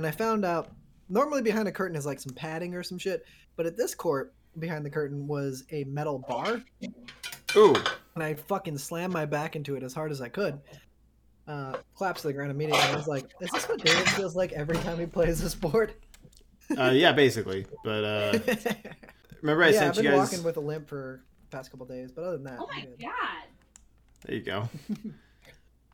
and I found out normally behind a curtain is like some padding or some shit, but at this court behind the curtain was a metal bar, Ooh, and I fucking slammed my back into it as hard as I could. Uh, collapsed to the ground immediately. I was like, "Is this what David feels like every time he plays this sport?" uh, yeah, basically. But uh, remember I yeah, I've sent been you guys. walking with a limp for the past couple days, but other than that, Oh my good. god. There you go.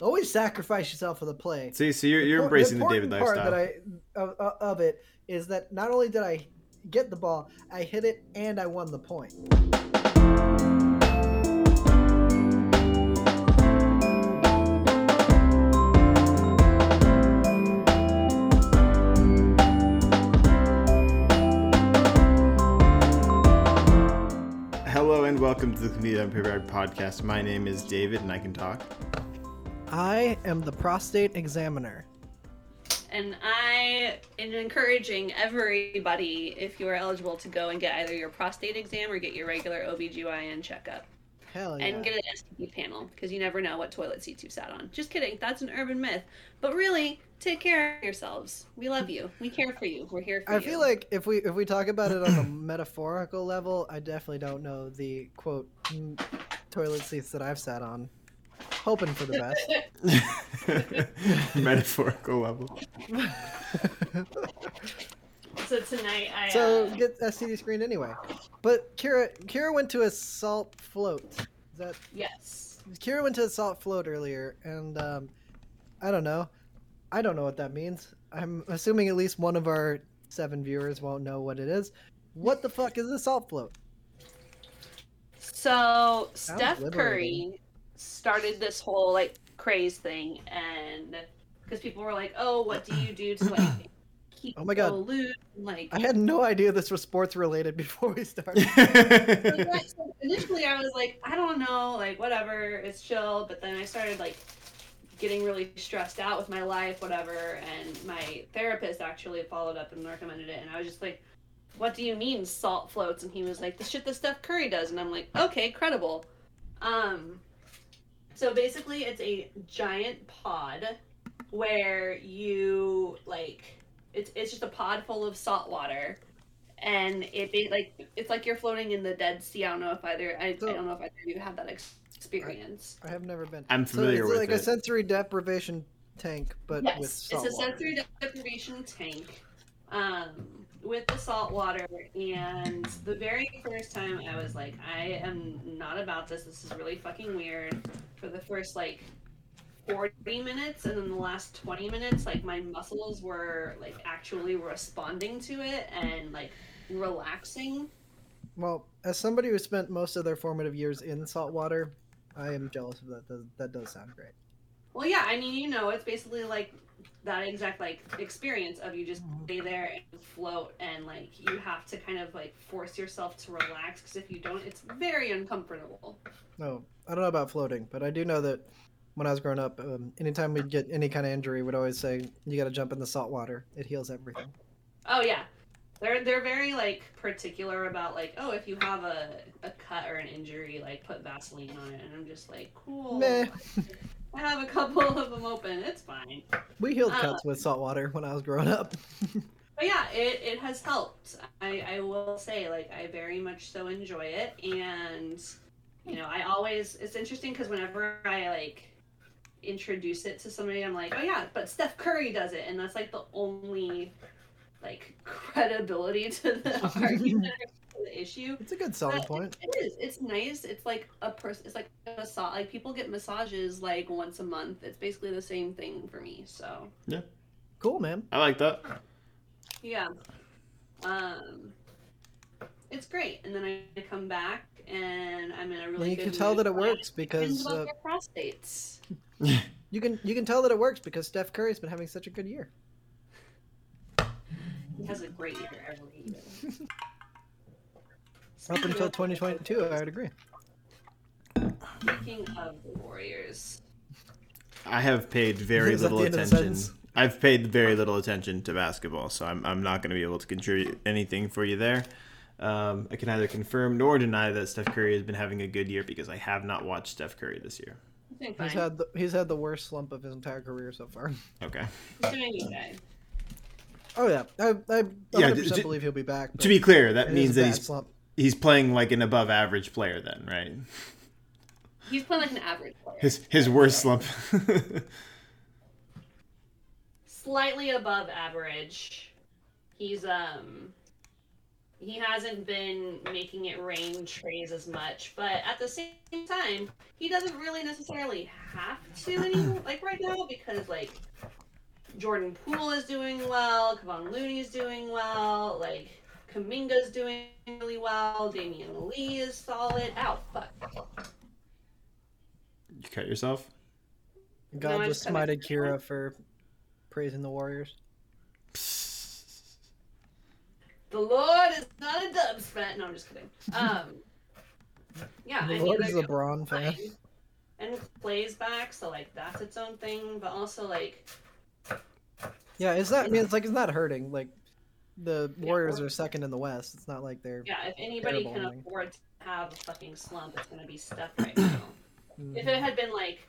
always sacrifice yourself for the play. See, so you're, you're Impor- embracing the David important lifestyle. part that I of, of- of it is that not only did I get the ball, I hit it and I won the point. Hello and welcome to the Comedian Unprepared podcast. My name is David and I can talk. I am the prostate examiner. And I am encouraging everybody, if you are eligible, to go and get either your prostate exam or get your regular OBGYN checkup. Hell yeah. And get an STD panel, because you never know what toilet seats you've sat on. Just kidding, that's an urban myth. But really, take care of yourselves. We love you. We care for you. We're here for I you. I feel like if we if we talk about it on a metaphorical level, I definitely don't know the quote toilet seats that I've sat on. Hoping for the best. Metaphorical level. So tonight I so uh, get STD screened anyway. But Kira Kira went to a salt float. Is that yes. Kira went to a salt float earlier, and um, I don't know. I don't know what that means. I'm assuming at least one of our seven viewers won't know what it is. What the fuck is a salt float? So Steph liberating. Curry started this whole like craze thing, and because people were like, "Oh, what do you do to like keep Oh my God. loose?" And, like, I had no idea this was sports related before we started. So, yeah, so initially I was like, I don't know, like whatever, it's chill. But then I started like getting really stressed out with my life, whatever. And my therapist actually followed up and recommended it. And I was just like, What do you mean salt floats? And he was like, The shit the Steph Curry does. And I'm like, Okay, credible. Um, so basically, it's a giant pod where you like it's it's just a pod full of salt water and it be like it's like you're floating in the Dead Sea. I don't know if either I, So- I don't know if either of you have that ex- experience. I have never been. I'm So familiar it's with like it. a sensory deprivation tank, but with yes, salt it's a water. sensory deprivation tank um, with the salt water. And the very first time I was like, I am not about this. This is really fucking weird. For the first like 40 minutes and then the last 20 minutes like my muscles were like actually responding to it and like relaxing Well, as somebody who spent most of their formative years in salt water, I am jealous of that. That, that does sound great. Well, yeah, I mean, you know, it's basically like that exact like experience of you just stay there and float, and like you have to kind of like force yourself to relax because if you don't, it's very uncomfortable. No, I don't know about floating, but I do know that when I was growing up, um, anytime we'd get any kind of injury, we'd always say, "You got to jump in the salt water. It heals everything." Oh yeah, they're they're very like particular about like oh if you have a a cut or an injury like put Vaseline on it, and I'm just like cool. Meh. I have a couple of them open. It's fine. We healed Uh. cuts with salt water when I was growing up. But yeah, it, it has helped. I, I will say, like, I very much so enjoy it. And, you know, I always, it's interesting because whenever I, like, introduce it to somebody, I'm like, oh yeah, but Steph Curry does it. And that's, like, the only, like, credibility to the argument to the issue. It's a good selling But point. It is. It's nice. It's like a person. It's like a massage. Like people get massages like once a month. It's basically the same thing for me. So yeah, Cool, man. I like that. Yeah. Um, it's great. And then I come back and I'm in a really And you good can tell mood that it works because about uh, prostates. you can you can tell that it works because Steph Curry's been having such a good year. He has a great year every year. Up until 2022, I would agree. Speaking of the Warriors, I have paid very little the end of the attention. I've paid very little attention to basketball, so I'm, I'm not going to be able to contribute anything for you there. Um, I can neither confirm nor deny that Steph Curry has been having a good year because I have not watched Steph Curry this year. he's doing He's fine. had the, he's had the worst slump of his entire career so far. Okay. He's doing okay. Oh yeah, I, I 100% Yeah, d- d- believe he'll be back. To be clear, that means that he's slump. he's playing like an above average player then, right? He's playing like an average player. His his worst slump. Slightly above average. He's um he hasn't been making it rain treys as much, but at the same time, he doesn't really necessarily have to anymore like right now because like Jordan Poole is doing well, Kevon Looney is doing well, like Kuminga's doing really well, Damian Lee is solid. Ow, fuck. you cut yourself. God No, just just smited Kira for praising the Warriors. The Lord is not a dub spat. No, I'm just kidding. Um, yeah, The and Lord neither is a go- Braun fan. And Clay's back, so like that's its own thing. But also like, Yeah, it's not. I mean, it's like it's not hurting. Like the Warriors or- are second in the West. It's not like they're. yeah, if anybody can ending. afford to have a fucking slump, it's gonna be Steph right now. if it mm-hmm. had been like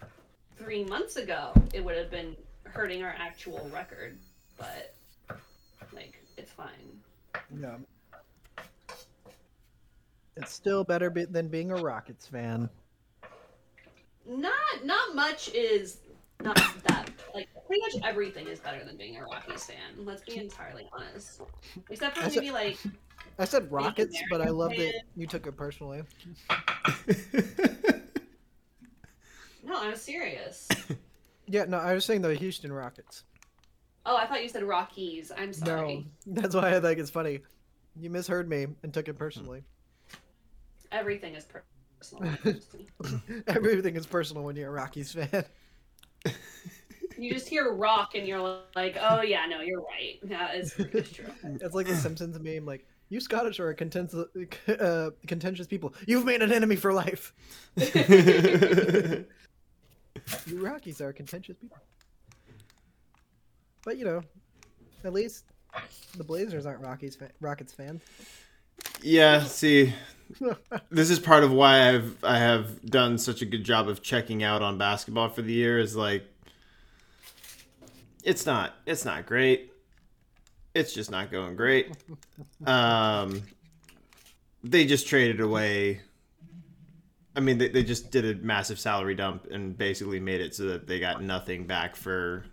three months ago, it would have been hurting our actual record. But like, it's fine. Yeah. It's still better be- than being a Rockets fan. Not not much is not that like pretty much everything is better than being a Rockies fan. Let's be entirely honest. Except for I said- maybe like I said Rockets, but I love that you took it personally. no, I'm serious. Yeah, no, I was saying the Houston Rockets. Oh, I thought you said Rockies. I'm sorry. No, that's why I think it's funny. You misheard me and took it personally. Everything is personal. Everything is personal when you're a Rockies fan. You just hear rock and you're like, oh yeah, no, you're right. Yeah, it's, it's true. It's like the Simpsons meme, like you Scottish are a contentious, uh, contentious people. You've made an enemy for life. You Rockies are contentious people. But you know, at least the Blazers aren't Rockies fa- Rockets fans. yeah, see, this is part of why I've I have done such a good job of checking out on basketball for the year. Is like, it's not it's not great. It's just not going great. Um, they just traded away. I mean, they, they just did a massive salary dump and basically made it so that they got nothing back for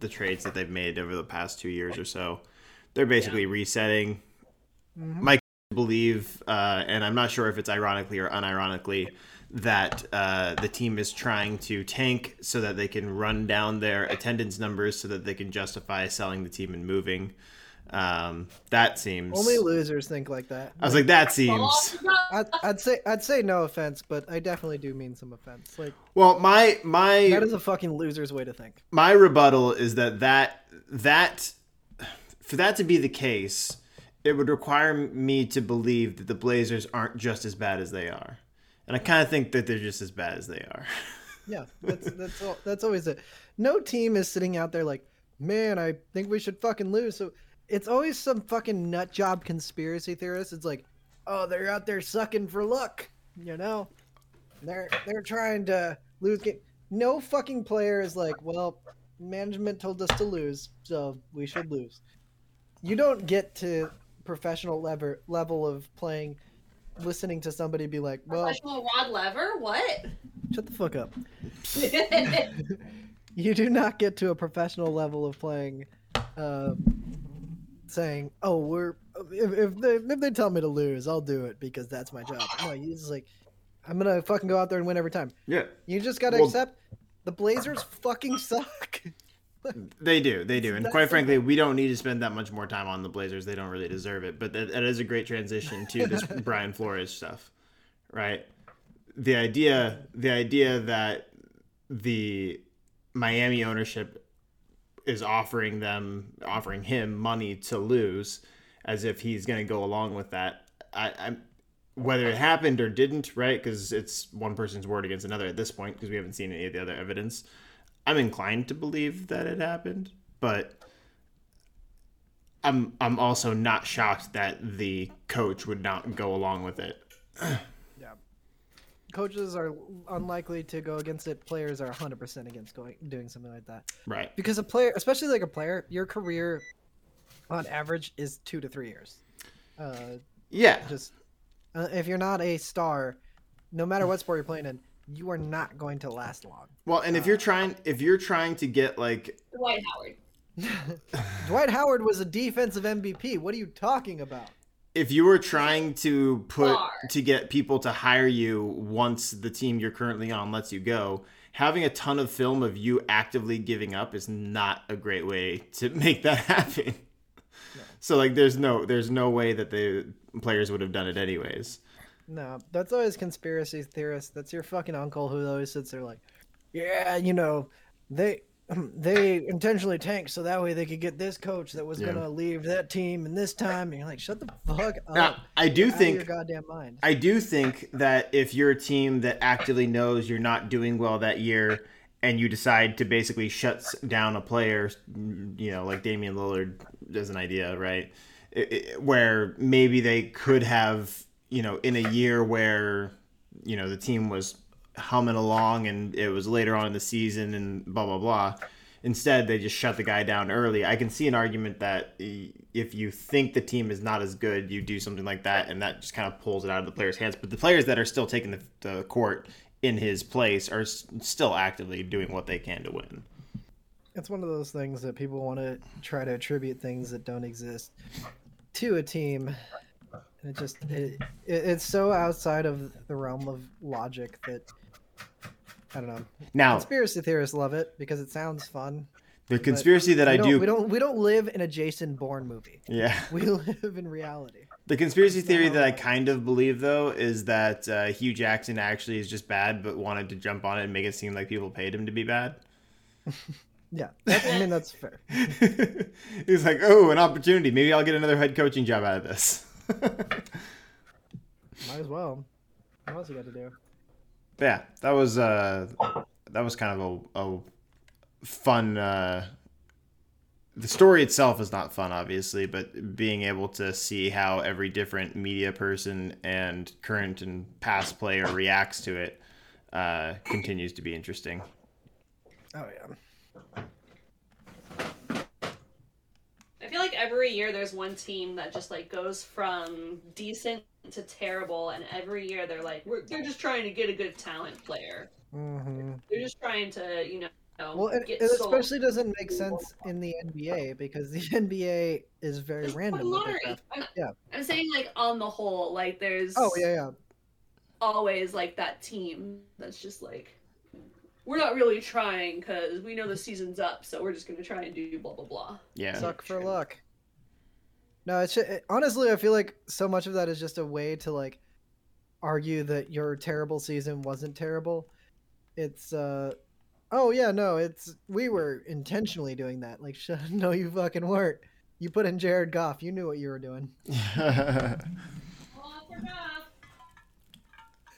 the trades that they've made over the past two years or so. They're basically resetting. Mike believe, uh, and I'm not sure if it's ironically or unironically, that uh, the team is trying to tank so that they can run down their attendance numbers so that they can justify selling the team and moving. Um, that seems. Only losers think like that. I was like, that seems. I'd, I'd say I'd say no offense, but I definitely do mean some offense. Like Well, my my that is a fucking loser's way to think. my rebuttal is that that that for that to be the case, it would require me to believe that the Blazers aren't just as bad as they are, and I kind of think that they're just as bad as they are. Yeah, that's that's all, that's always it. No team is sitting out there like, man, I think we should fucking lose. So it's always some fucking nut job conspiracy theorist. It's like, oh, they're out there sucking for luck, you know? They're they're trying to lose game. No fucking player is like, well, management told us to lose, so we should lose. You don't get to professional level level of playing, listening to somebody be like, well, Professional Rod Lever? What? shut the fuck up. you do not get to a professional level of playing um, saying oh we're if, if, they, if they tell me to lose i'll do it because that's my job no you just like i'm gonna fucking go out there and win every time Yeah, you just gotta Well- accept the blazers fucking suck they do, they do, and quite frankly, we don't need to spend that much more time on the Blazers. They don't really deserve it. But that, that is a great transition to this Brian Flores stuff, right? The idea, the idea that the Miami ownership is offering them, offering him money to lose, as if he's going to go along with that. I, I'm whether it happened or didn't, right? Because it's one person's word against another at this point, because we haven't seen any of the other evidence. I'm inclined to believe that it happened, but I'm I'm also not shocked that the coach would not go along with it. Yeah, coaches are unlikely to go against it. Players are 100% against going doing something like that. Right. Because a player, especially like a player, your career on average is two to three years. Uh, Yeah. just uh, if you're not a star, no matter what sport you're playing in, you are not going to last long. Well, and if you're trying, if you're trying to get like, Dwight Howard. Dwight Howard was a defensive MVP. What are you talking about? if you were trying to put Far. to get people to hire you once the team you're currently on lets you go, having a ton of film of you actively giving up is not a great way to make that happen. So like, there's no, there's no way that the players would have done it anyways. No, that's always conspiracy theorists. That's your fucking uncle who always sits there like, yeah, you know, they they intentionally tanked so that way they could get this coach that was Yeah. gonna leave that team in this time. And you're like, shut the fuck up. Now, I do your think goddamn mind. I do think that if you're a team that actively knows you're not doing well that year and you decide to basically shut down a player, mm, you know, like Damian Lillard as an idea, right? It- it- where maybe they could have, you know, in a year where, you know, the team was humming along and it was later on in the season and blah, blah, blah. Instead, they just shut the guy down early. I can see an argument that if you think the team is not as good, you do something like that, and that just kind of pulls it out of the players' hands. But the players that are still taking the, the court in his place are still actively doing what they can to win. It's one of those things that people want to try to attribute things that don't exist to a team. It just it, it, it's so outside of the realm of logic that I don't know. Now, Conspiracy theorists love it because it sounds fun. the conspiracy that I don't- We don't. We don't live in a Jason Bourne movie. yeah, We live in reality. the conspiracy theory that I kind of believe though is that uh, Hue Jackson actually is just bad, but wanted to jump on it and make it seem like people paid him to be bad. Yeah, I mean that's fair. He's like, oh, an opportunity. Maybe I'll get another head coaching job out of this. Might as well. What else you got to do? Yeah, that was uh, that was kind of a, a fun. Uh, the story itself is not fun, obviously, but being able to see how every different media person and current and past player reacts to it uh, continues to be interesting. Oh yeah. I feel like every year there's one team that just like goes from decent to terrible, and every year they're like, We're, they're just trying to get a good talent player. hmm They're just trying to, you know, Well, it, it especially doesn't make sense in the NBA because the NBA is very It's random. fucking lottery. I'm, Yeah. I'm saying like on the whole, like there's Oh yeah, yeah. always like that team that's just like we're not really trying because we know the season's up, so we're just gonna try and do blah blah blah. Yeah. Suck for luck. No, it's ju- it, honestly, I feel like so much of that is just a way to like argue that your terrible season wasn't terrible. It's uh, oh yeah, no, it's we were intentionally doing that. Like, sh- no, you fucking weren't. You put in Jared Goff. You knew what you were doing.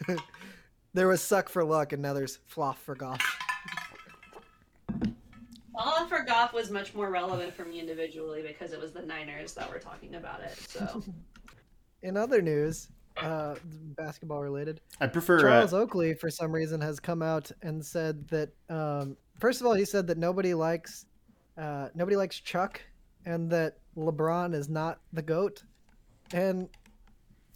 There was suck for luck, and now there's floff for Goff. All for Goff was much more relevant for me individually because it was the Niners that were talking about it. So In other news, uh, basketball related, I prefer. Charles Uh, Oakley, for some reason, has come out and said that. Um, first of all, he said that nobody likes, uh, nobody likes Chuck, and that LeBron is not the goat. And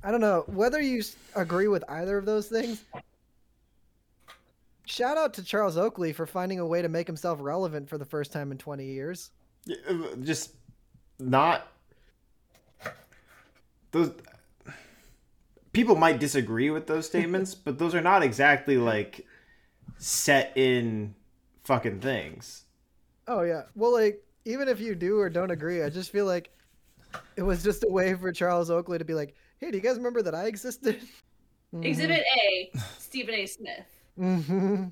I don't know whether you agree with either of those things. Shout out to Charles Oakley for finding a way to make himself relevant for the first time in 20 years. Uh, just not those people might disagree with those statements but those are not exactly like set in fucking things Oh yeah. Well, like even if you do or don't agree, I just feel like it was just a way for Charles Oakley to be like, "Hey, do you guys remember that I existed?" Mm-hmm. Exhibit A, Stephen A. Smith. Hmm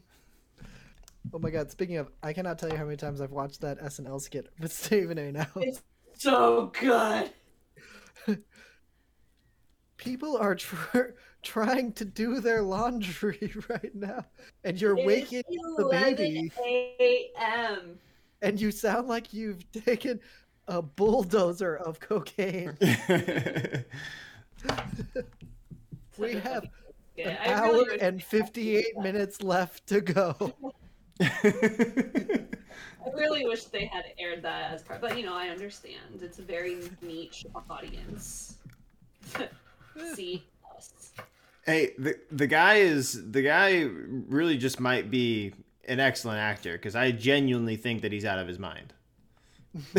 Oh my god! Speaking of, I cannot tell you how many times I've watched that SNL skit with Stephen A. Now. It's so good. People are tr- trying to do their laundry right now, and you're It is waking the 11 baby, a.m. and you sound like you've taken a bulldozer of cocaine. We have it. An I hour really and 58 minutes left to go. I really wish they had aired that as part, but you know, I understand. It's a very niche audience. See us. hey, the the guy is the guy really just might be an excellent actor because I genuinely think that he's out of his mind.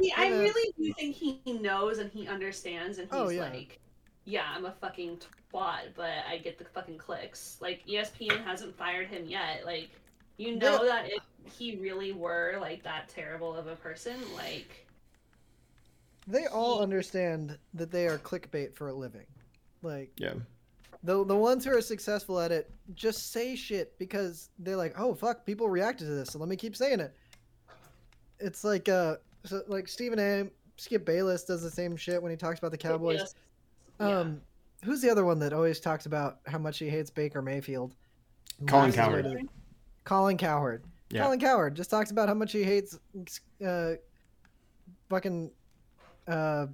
See, I really do think he knows and he understands, and oh, he's Oh, yeah. like, yeah, I'm a fucking twat, but I get the fucking clicks. Like, ESPN hasn't fired him yet. Like, you know Yeah. that if he really were, like, that terrible of a person, like, They all He- understand that they are clickbait for a living. Like yeah. the the ones who are successful at it just say shit because they're like, "Oh fuck, people reacted to this, so let me keep saying it." It's like uh so like Stephen A. Skip Bayless does the same shit when he talks about the Cowboys. yes. Yeah. Um who's the other one that always talks about how much he hates Baker Mayfield? Colin Laughs his Cowherd. to- Colin Cowherd. Yeah. Colin Cowherd just talks about how much he hates uh fucking uh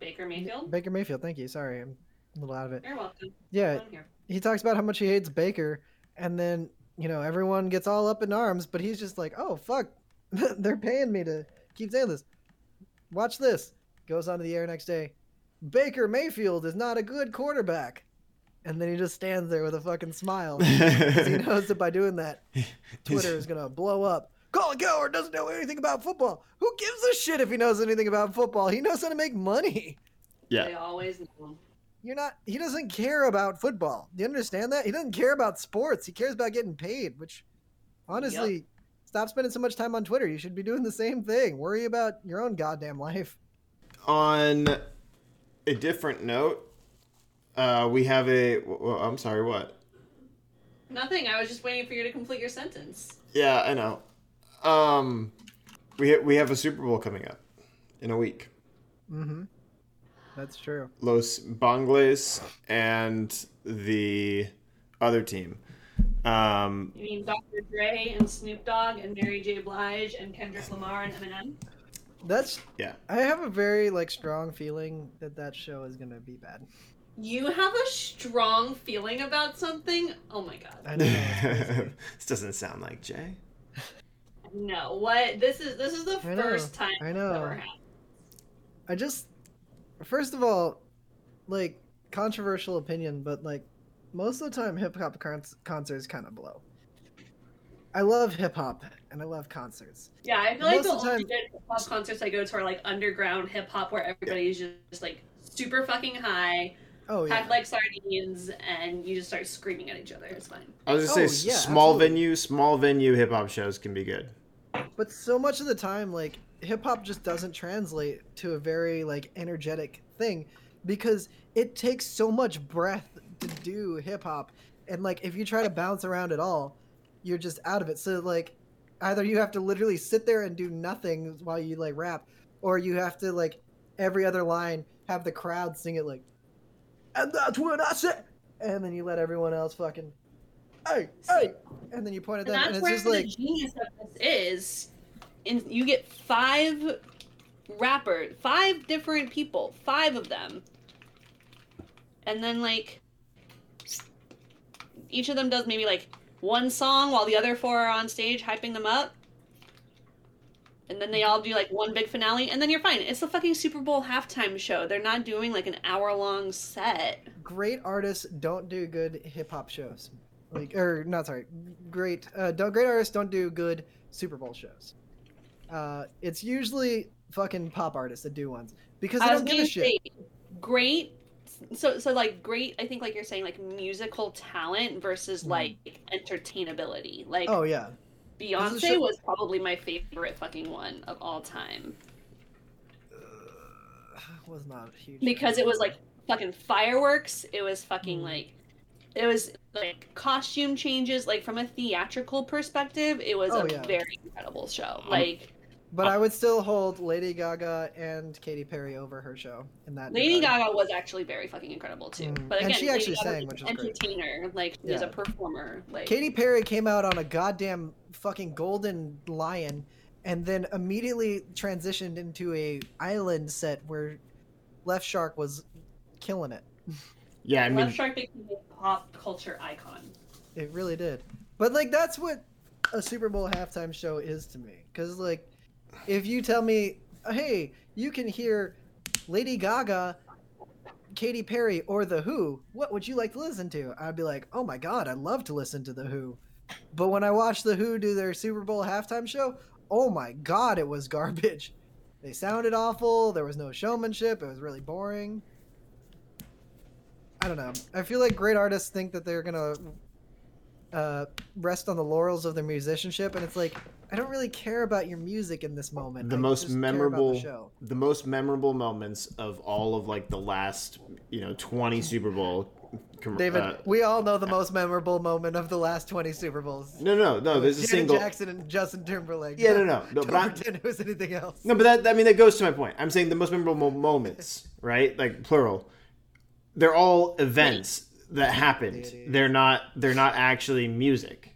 Baker Mayfield. Baker Mayfield. Thank you. Sorry, I'm a little out of it. You're welcome. Yeah, here. he talks about how much he hates Baker, and then you know everyone gets all up in arms, but he's just like, "Oh fuck, they're paying me to keep saying this." Watch this. Goes on to the air next day. Baker Mayfield is not a good quarterback, and then he just stands there with a fucking smile. 'cause he knows that by doing that, Twitter is gonna blow up. Colin Cowherd doesn't know anything about football. Who gives a shit if he knows anything about football? He knows how to make money. Yeah. They always know. You're not. He doesn't care about football. Do you understand that? He doesn't care about sports. He cares about getting paid. Which, honestly, stop spending so much time on Twitter. You should be doing the same thing. Worry about your own goddamn life. On a different note, uh, we have a. Well, I'm sorry. What? Nothing. I was just waiting for you to complete your sentence. Yeah, I know. Um, we ha- we have a Super Bowl coming up in a week. Mm-hmm. That's true. Los Bangles and the other team. Um, You mean Dr. Dre and Snoop Dogg and Mary J. Blige and Kendrick Lamar and Eminem? That's. Yeah. I have a very like strong feeling that that show is gonna be bad. You have a strong feeling about something? Oh my god. I know. this doesn't sound like Jay. No, what? This is this is the I know, first time I know. I just, first of all, like controversial opinion, but like most of the time, hip hop con- concerts kind of blow. I love hip hop and I love concerts. Yeah, I feel like Most the the only time- good hip hop concerts I go to are like underground hip hop where everybody's just like super fucking high, Oh yeah, packed like sardines, and you just start screaming at each other. It's fine. I was just Oh, say yeah, small absolutely. venue, small venue hip hop shows can be good. but so much of the time, like hip hop just doesn't translate to a very like energetic thing because it takes so much breath to do hip hop, and like if you try to bounce around at all, you're just out of it. So like either you have to literally sit there and do nothing while you like rap, or you have to like every other line have the crowd sing it like, and that's what I said, and then you let everyone else fucking, hey, hey, and then you point at And them, that's and it's where just the like, genius of this is. And you get five rappers, five different people, five of them. And then like each of them does maybe like one song while the other four are on stage hyping them up. And then they all do like one big finale and then you're fine. It's the fucking Super Bowl halftime show. They're not doing like an hour long set. great artists don't do good hip hop shows. Like, or not sorry, great. Uh, don't great artists don't do good Super Bowl shows. Uh, it's usually fucking pop artists that do ones because they I don't give a shit. great. So, so like great. I think like you're saying like musical talent versus Mhm. like entertainability. Like Oh yeah, This is a Beyonce show- was probably my favorite fucking one of all time uh, was not huge because it was like fucking fireworks. It was fucking Mhm. like. It was like costume changes, like from a theatrical perspective, it was Oh, a yeah. very incredible show. Like But I would still hold Lady Gaga and Katy Perry over her show in that. Lady regard. Gaga was actually very fucking incredible too. Mm. But And she Lady actually Gaga sang, was which an is great. entertainer. Like she's Yeah. a performer. Like Katy Perry came out on a goddamn fucking golden lion and then immediately transitioned into a island set where Left Shark was killing it. Yeah, I mean, Left Shark became a pop culture icon. It really did. But like that's what a Super Bowl halftime show is to me. Cause like if you tell me, hey, you can hear Lady Gaga, Katy Perry, or The Who, what would you like to listen to? I'd be like, oh my god, I'd love to listen to The Who. But when I watched The Who do their Super Bowl halftime show, oh my god, it was garbage. They sounded awful. There was no showmanship. It was really boring. I don't know. I feel like great artists think that they're gonna uh, rest on the laurels of their musicianship, and it's like I don't really care about your music in this moment. the I most just care about memorable the show. the most memorable moments of all of like the last you know 20 super bowl com- David, uh, we all know the most memorable moment of the last twenty Super Bowls. no no no there's a single Jackson and Justin Timberlake. yeah no no no Don't but it was anything else. no but that i mean that goes to my point i'm saying the most memorable moments right like plural they're all events that happened they're not they're not actually music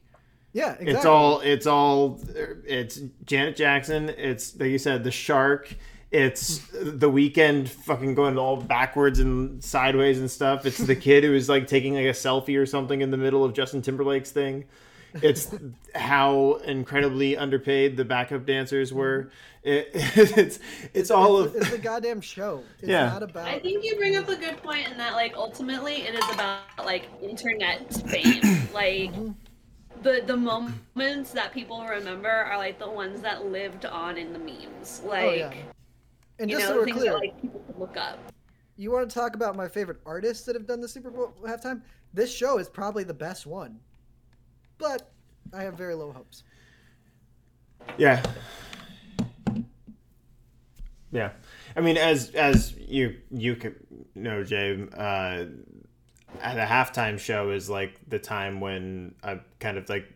Yeah, exactly. It's all it's all it's Janet Jackson. It's like you said, the shark. It's the Weeknd fucking going all backwards and sideways and stuff. It's the kid who is like taking like a selfie or something in the middle of Justin Timberlake's thing. It's how incredibly underpaid the backup dancers mm-hmm. were. It, it's it's all of It's a goddamn show. It's Yeah. not about. I think you bring up a good point in that, like, ultimately, it is about like internet fame. like, mm-hmm. the the moments that people remember are like the ones that lived on in the memes. Oh, like, oh yeah. And you just know, so we're things clear, that like people can look up. you want to talk about my favorite artists that have done the Super Bowl halftime? This show is probably the best one, but I have very low hopes. Yeah. Yeah. I mean, as as you you know, Jay, uh, at a halftime show is like the time when I kind of like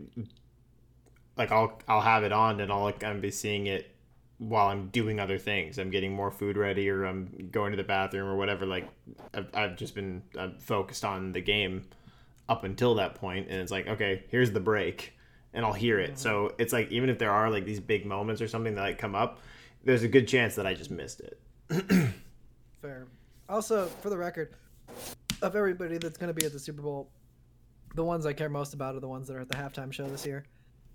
like I'll I'll have it on and I'll kind of be seeing it while I'm doing other things. I'm getting more food ready or I'm going to the bathroom or whatever. Like I've, I've just been uh, focused on the game up until that point and it's like okay here's the break and i'll hear it so it's like even if there are like these big moments or something that like come up there's a good chance that i just missed it Fair. Also, for the record, of everybody that's going to be at the Super Bowl, the ones I care most about are the ones that are at the halftime show this year.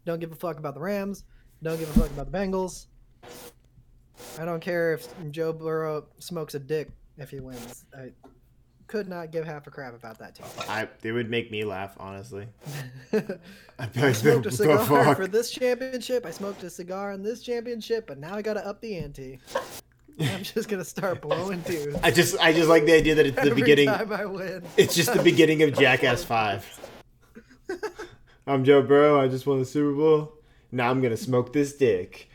Don't give a fuck about the Rams. Don't give a fuck about the Bengals. I don't care if Joe Burrow smokes a dick if he wins. I could not give half a crap about that team. i it would make me laugh honestly I like smoked a cigar fuck?" for this championship. I smoked a cigar in this championship, but now I got to up the ante. I'm just gonna start blowing dudes i just i just like the idea that it's the every beginning time I win. it's just the beginning of jackass 5 i'm joe burrow i just won the super bowl now i'm gonna smoke this dick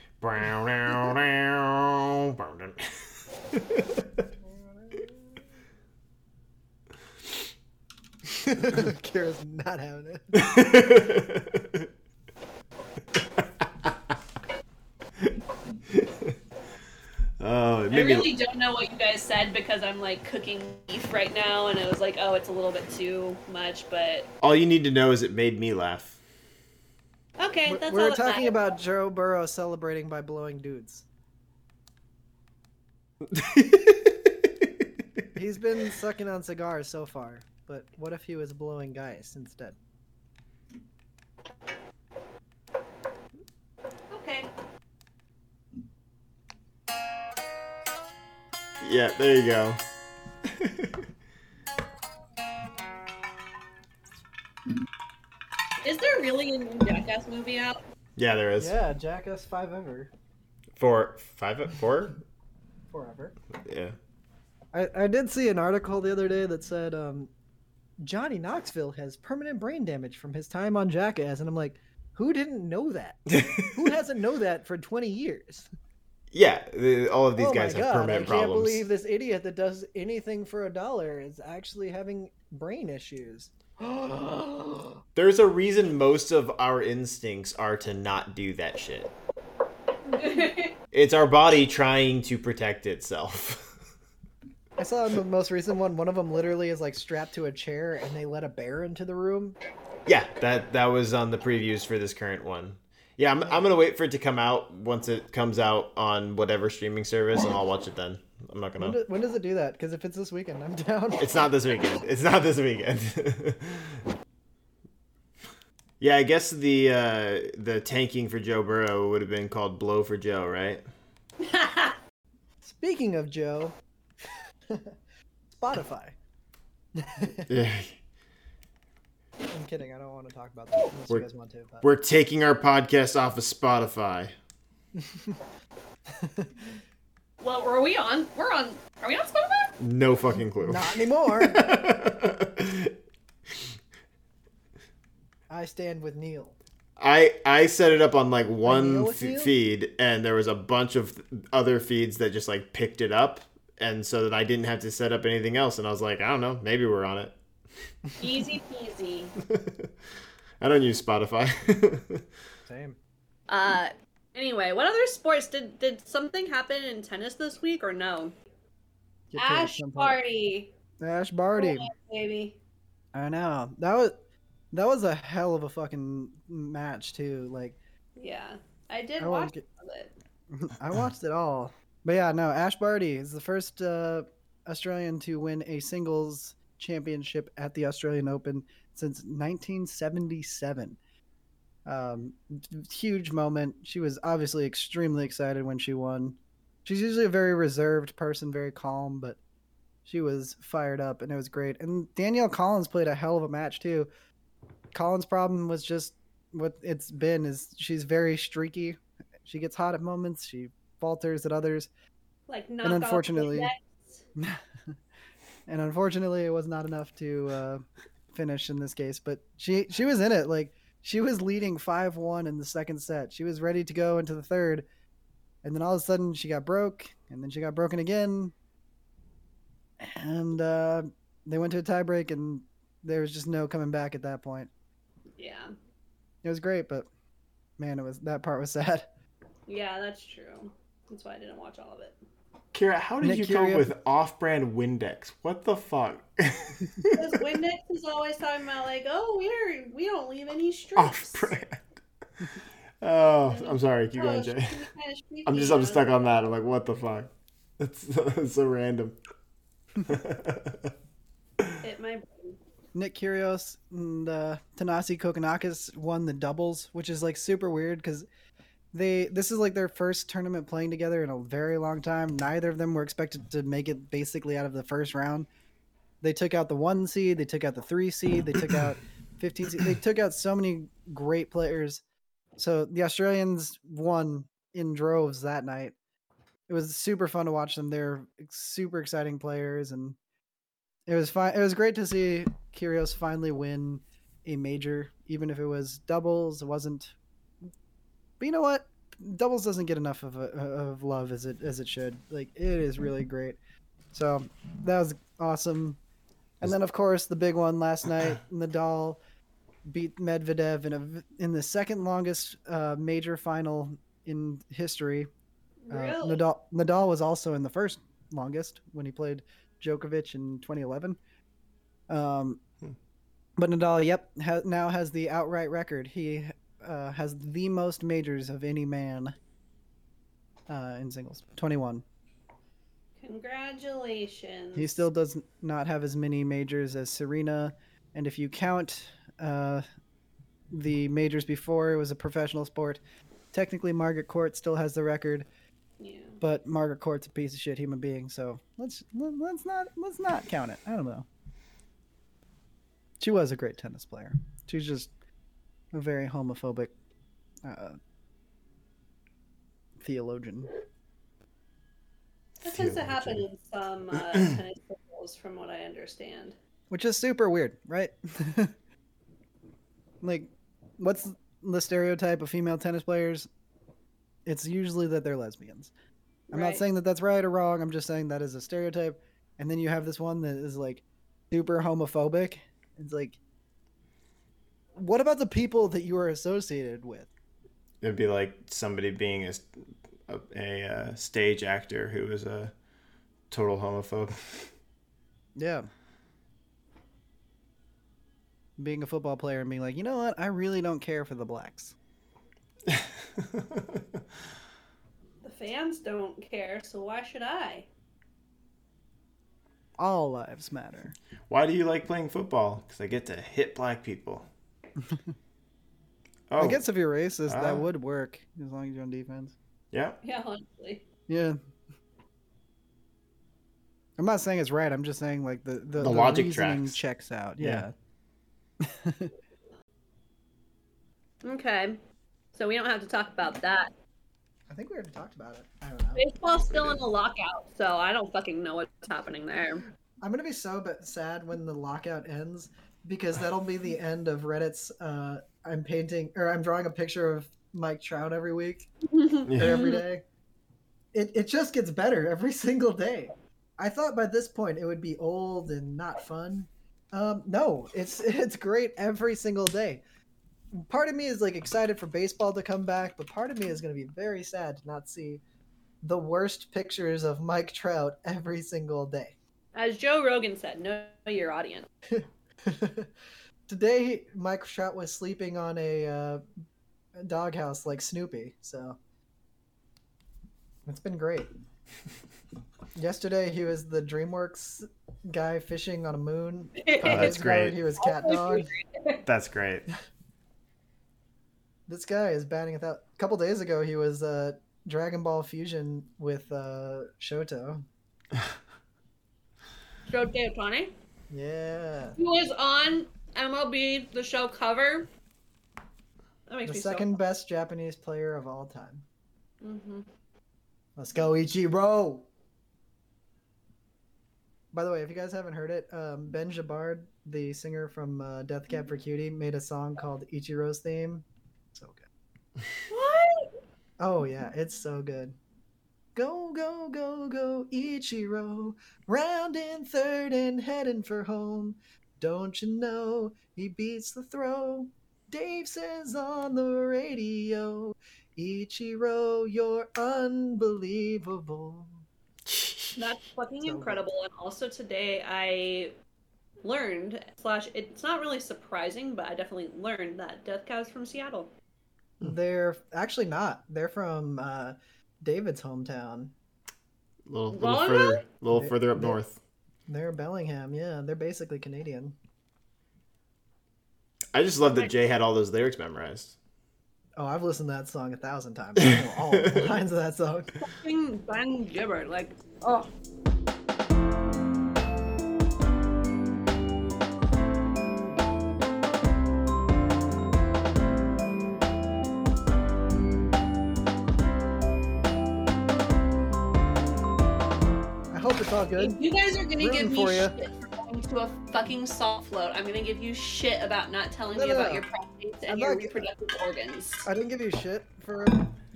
Kira's not having it. oh, it I made me, really don't know what you guys said because I'm like cooking beef right now, and it was like, oh, it's a little bit too much, but all you need to know is it made me laugh. okay, We're, that's we're all that talking matters. about Joe Burrow celebrating by blowing dudes. He's been sucking on cigars so far, but what if he was blowing guys instead? Okay. yeah, there you go. Is there really a new Jackass movie out? yeah, there is. Yeah, Jackass Five Ever, Four, five, four. forever. Yeah. I, I did see an article the other day that said um, Johnny Knoxville has permanent brain damage from his time on Jackass, and I'm like, who didn't know that? who hasn't know that for 20 years? yeah, the, all of these oh guys my have god! Permanent problems. I permanent can't problems. believe this idiot that does anything for a dollar is actually having brain issues. There's a reason most of our instincts are to not do that shit. It's our body trying to protect itself. I saw in the most recent one, one of them literally is like strapped to a chair, and they let a bear into the room. yeah, that that was on the previews for this current one. Yeah, I'm, I'm gonna wait for it to come out once it comes out on whatever streaming service, and I'll watch it then. I'm not gonna. do, when does it do that? Because if it's this weekend, I'm down. It's not this weekend. It's not this weekend. yeah, I guess the uh, the tanking for Joe Burrow would have been called blow for Joe, right? Speaking of Joe, Spotify. Yeah. I'm kidding. I don't want to talk about that unless We're- you guys want to. But... We're taking our podcast off of Spotify. well, are we on? We're on. Are we on Spotify? No fucking clue. Not anymore. I stand with Neil. I I set it up on like one f- feed, and there was a bunch of other feeds that just like picked it up, and so that I didn't have to set up anything else. And I was like, I don't know, maybe we're on it. Easy peasy. I don't use Spotify. Same. Uh. Anyway, what other sports did did something happen in tennis this week or no? Get to it at Ash some point. Barty, Ash Barty. baby. I know that was that was a hell of a fucking match too. Like Yeah, I did I watch get- it. I watched it all. But yeah, no, Ash Barty is the first uh, Australian to win a singles championship at the Australian Open since 1977. Um, huge moment. She was obviously extremely excited when she won. She's usually a very reserved person, very calm, but she was fired up and it was great. And Danielle Collins played a hell of a match too. Collins' problem was just what it's been is she's very streaky. She gets hot at moments, she falters at others, Like knock and unfortunately, and unfortunately, it was not enough to uh, finish in this case. But she she was in it. Like she was leading five one in the second set. She was ready to go into the third, and then all of a sudden she got broke, and then she got broken again, and uh, they went to a tiebreak, and there was just no coming back at that point. Yeah, It was great, but man, it was that part was sad. yeah, that's true. That's why I didn't watch all of it. Kira, how did Nick you come up with off-brand Windex? What the fuck? Because Windex is always talking about like, oh, we're we don't leave any streaks. off-brand. Oh, I'm sorry. Keep Oh, going, Jay. I'm just I'm stuck on that. I'm like, what the fuck? It's, it's so random. Hit my brain. Nick Kyrgios and uh, Thanasi Kokkinakis won the doubles, which is like super weird because they this is like their first tournament playing together in a very long time. Neither of them were expected to make it basically out of the first round. They took out the one seed, they took out the three seed, they took out fifteen seed. They took out so many great players. So the Australians won in droves that night. It was super fun to watch them. They're super exciting players and it was fine. It was great to see Kyrgios finally win a major, even if it was doubles. It wasn't. But you know what? Doubles doesn't get enough of a, of love as it as it should. Like it is really great. So that was awesome. And then of course the big one last night, Nadal beat Medvedev in a in the second longest uh, major final in history. Uh, Really? Nadal Nadal was also in the first longest when he played Djokovic in 2011. Um, Hmm. but Nadal, yep, ha- now has the outright record. He uh, has the most majors of any man uh, in singles, 21. Congratulations. He still does not have as many majors as Serena, and if you count uh, the majors before it was a professional sport, technically Margaret Court still has the record. Yeah. but Margaret Court's a piece of shit human being, so let's let- let's not let's not count it. I don't know. She was a great tennis player. She's just a very homophobic uh, theologian. That tends to happen in some uh, tennis circles, from what I understand. which is super weird, right? like, what's the stereotype of female tennis players? It's usually that they're lesbians. I'm not saying that that's right or wrong. I'm just saying that is a stereotype. And then you have this one that is like super homophobic. It's like, what about the people that you are associated with? It'd be like somebody being a, a, a uh, stage actor who was a total homophobe. Yeah. Being a football player and being like, you know what? I really don't care for the blacks. The fans don't care, so why should I? all lives matter. Why do you like playing football? Because I get to hit black people. oh, I guess if you're racist, Ah. that would work as long as you're on defense. yeah. Yeah, honestly. Yeah. I'm not saying it's right. I'm just saying like the the, The logic reasoning tracks. checks out. Yeah. Yeah. Okay. So we don't have to talk about that. I think we already talked about it. I don't know. Baseball's still in a lockout, so I don't fucking know what's happening there. I'm gonna be so but sad when the lockout ends because that'll be the end of Reddit's. Uh, I'm painting or I'm drawing a picture of Mike Trout every week or Yeah. every day. It it just gets better every single day. I thought by this point it would be old and not fun. Um, no, it's it's great every single day. Part of me is like excited for baseball to come back, but part of me is going to be very sad to not see the worst pictures of Mike Trout every single day. As Joe Rogan said, know your audience. Today, Mike Trout was sleeping on a uh, doghouse like Snoopy, so it's been great. Yesterday, he was the DreamWorks guy fishing on a moon. Oh, that's great. He was cat dog. That's great. This guy is batting without. A couple days ago, he was uh, Dragon Ball Fusion with uh, Shoto. Joe Deotani. Yeah, He was on MLB the show cover. That makes the me second best Japanese player of all time. so. hmm Let's go, Ichiro. By the way, if you guys haven't heard it, um, Ben Gibbard, the singer from uh, Death Cab for Cutie, made a song called Ichiro's Theme. So good. What? Oh yeah, it's so good. Go go go go Ichiro, round in third and heading for home. Don't you know he beats the throw? Dave says on the radio, Ichiro, you're unbelievable. That's fucking So incredible. And also today I learned slash it's not really surprising, but I definitely learned that Death Cab's from Seattle. They're actually not. They're from uh, David's hometown. A little, little Volleyball? further, a little They- further up they- north. They're Bellingham. Yeah, they're basically Canadian. I just love that Jay had all those lyrics memorized. Oh, I've listened to that song a thousand times. I know all the lines of that song. Fucking Ben Gibbard. Like, oh. It's all If you guys are gonna Rooting give me for ya. shit for going to a fucking salt float, I'm gonna give you shit about not telling No, me no, about no. your prostates I'm and your not- reproductive organs. I didn't give you shit for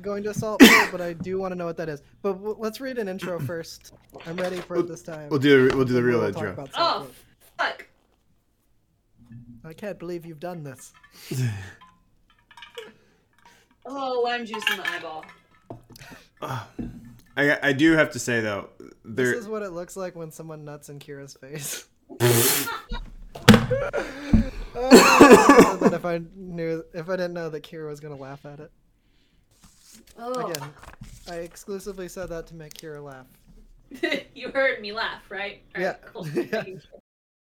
going to Assault Pool, but I do want to know what that is. But w- let's read an intro first. I'm ready for it this time. We'll do we'll do the real we'll talk intro. Oh, Pool. fuck. I can't believe you've done this. Oh, lime juice in the eyeball. Ah. I I do have to say though, there This is what it looks like when someone nuts in Kira's face. Oh, that if I knew, if I didn't know that Kira was gonna laugh at it. Oh. Again, I exclusively said that to make Kira laugh. you heard me laugh, right? All Yeah. right, cool. Yeah. Making sure.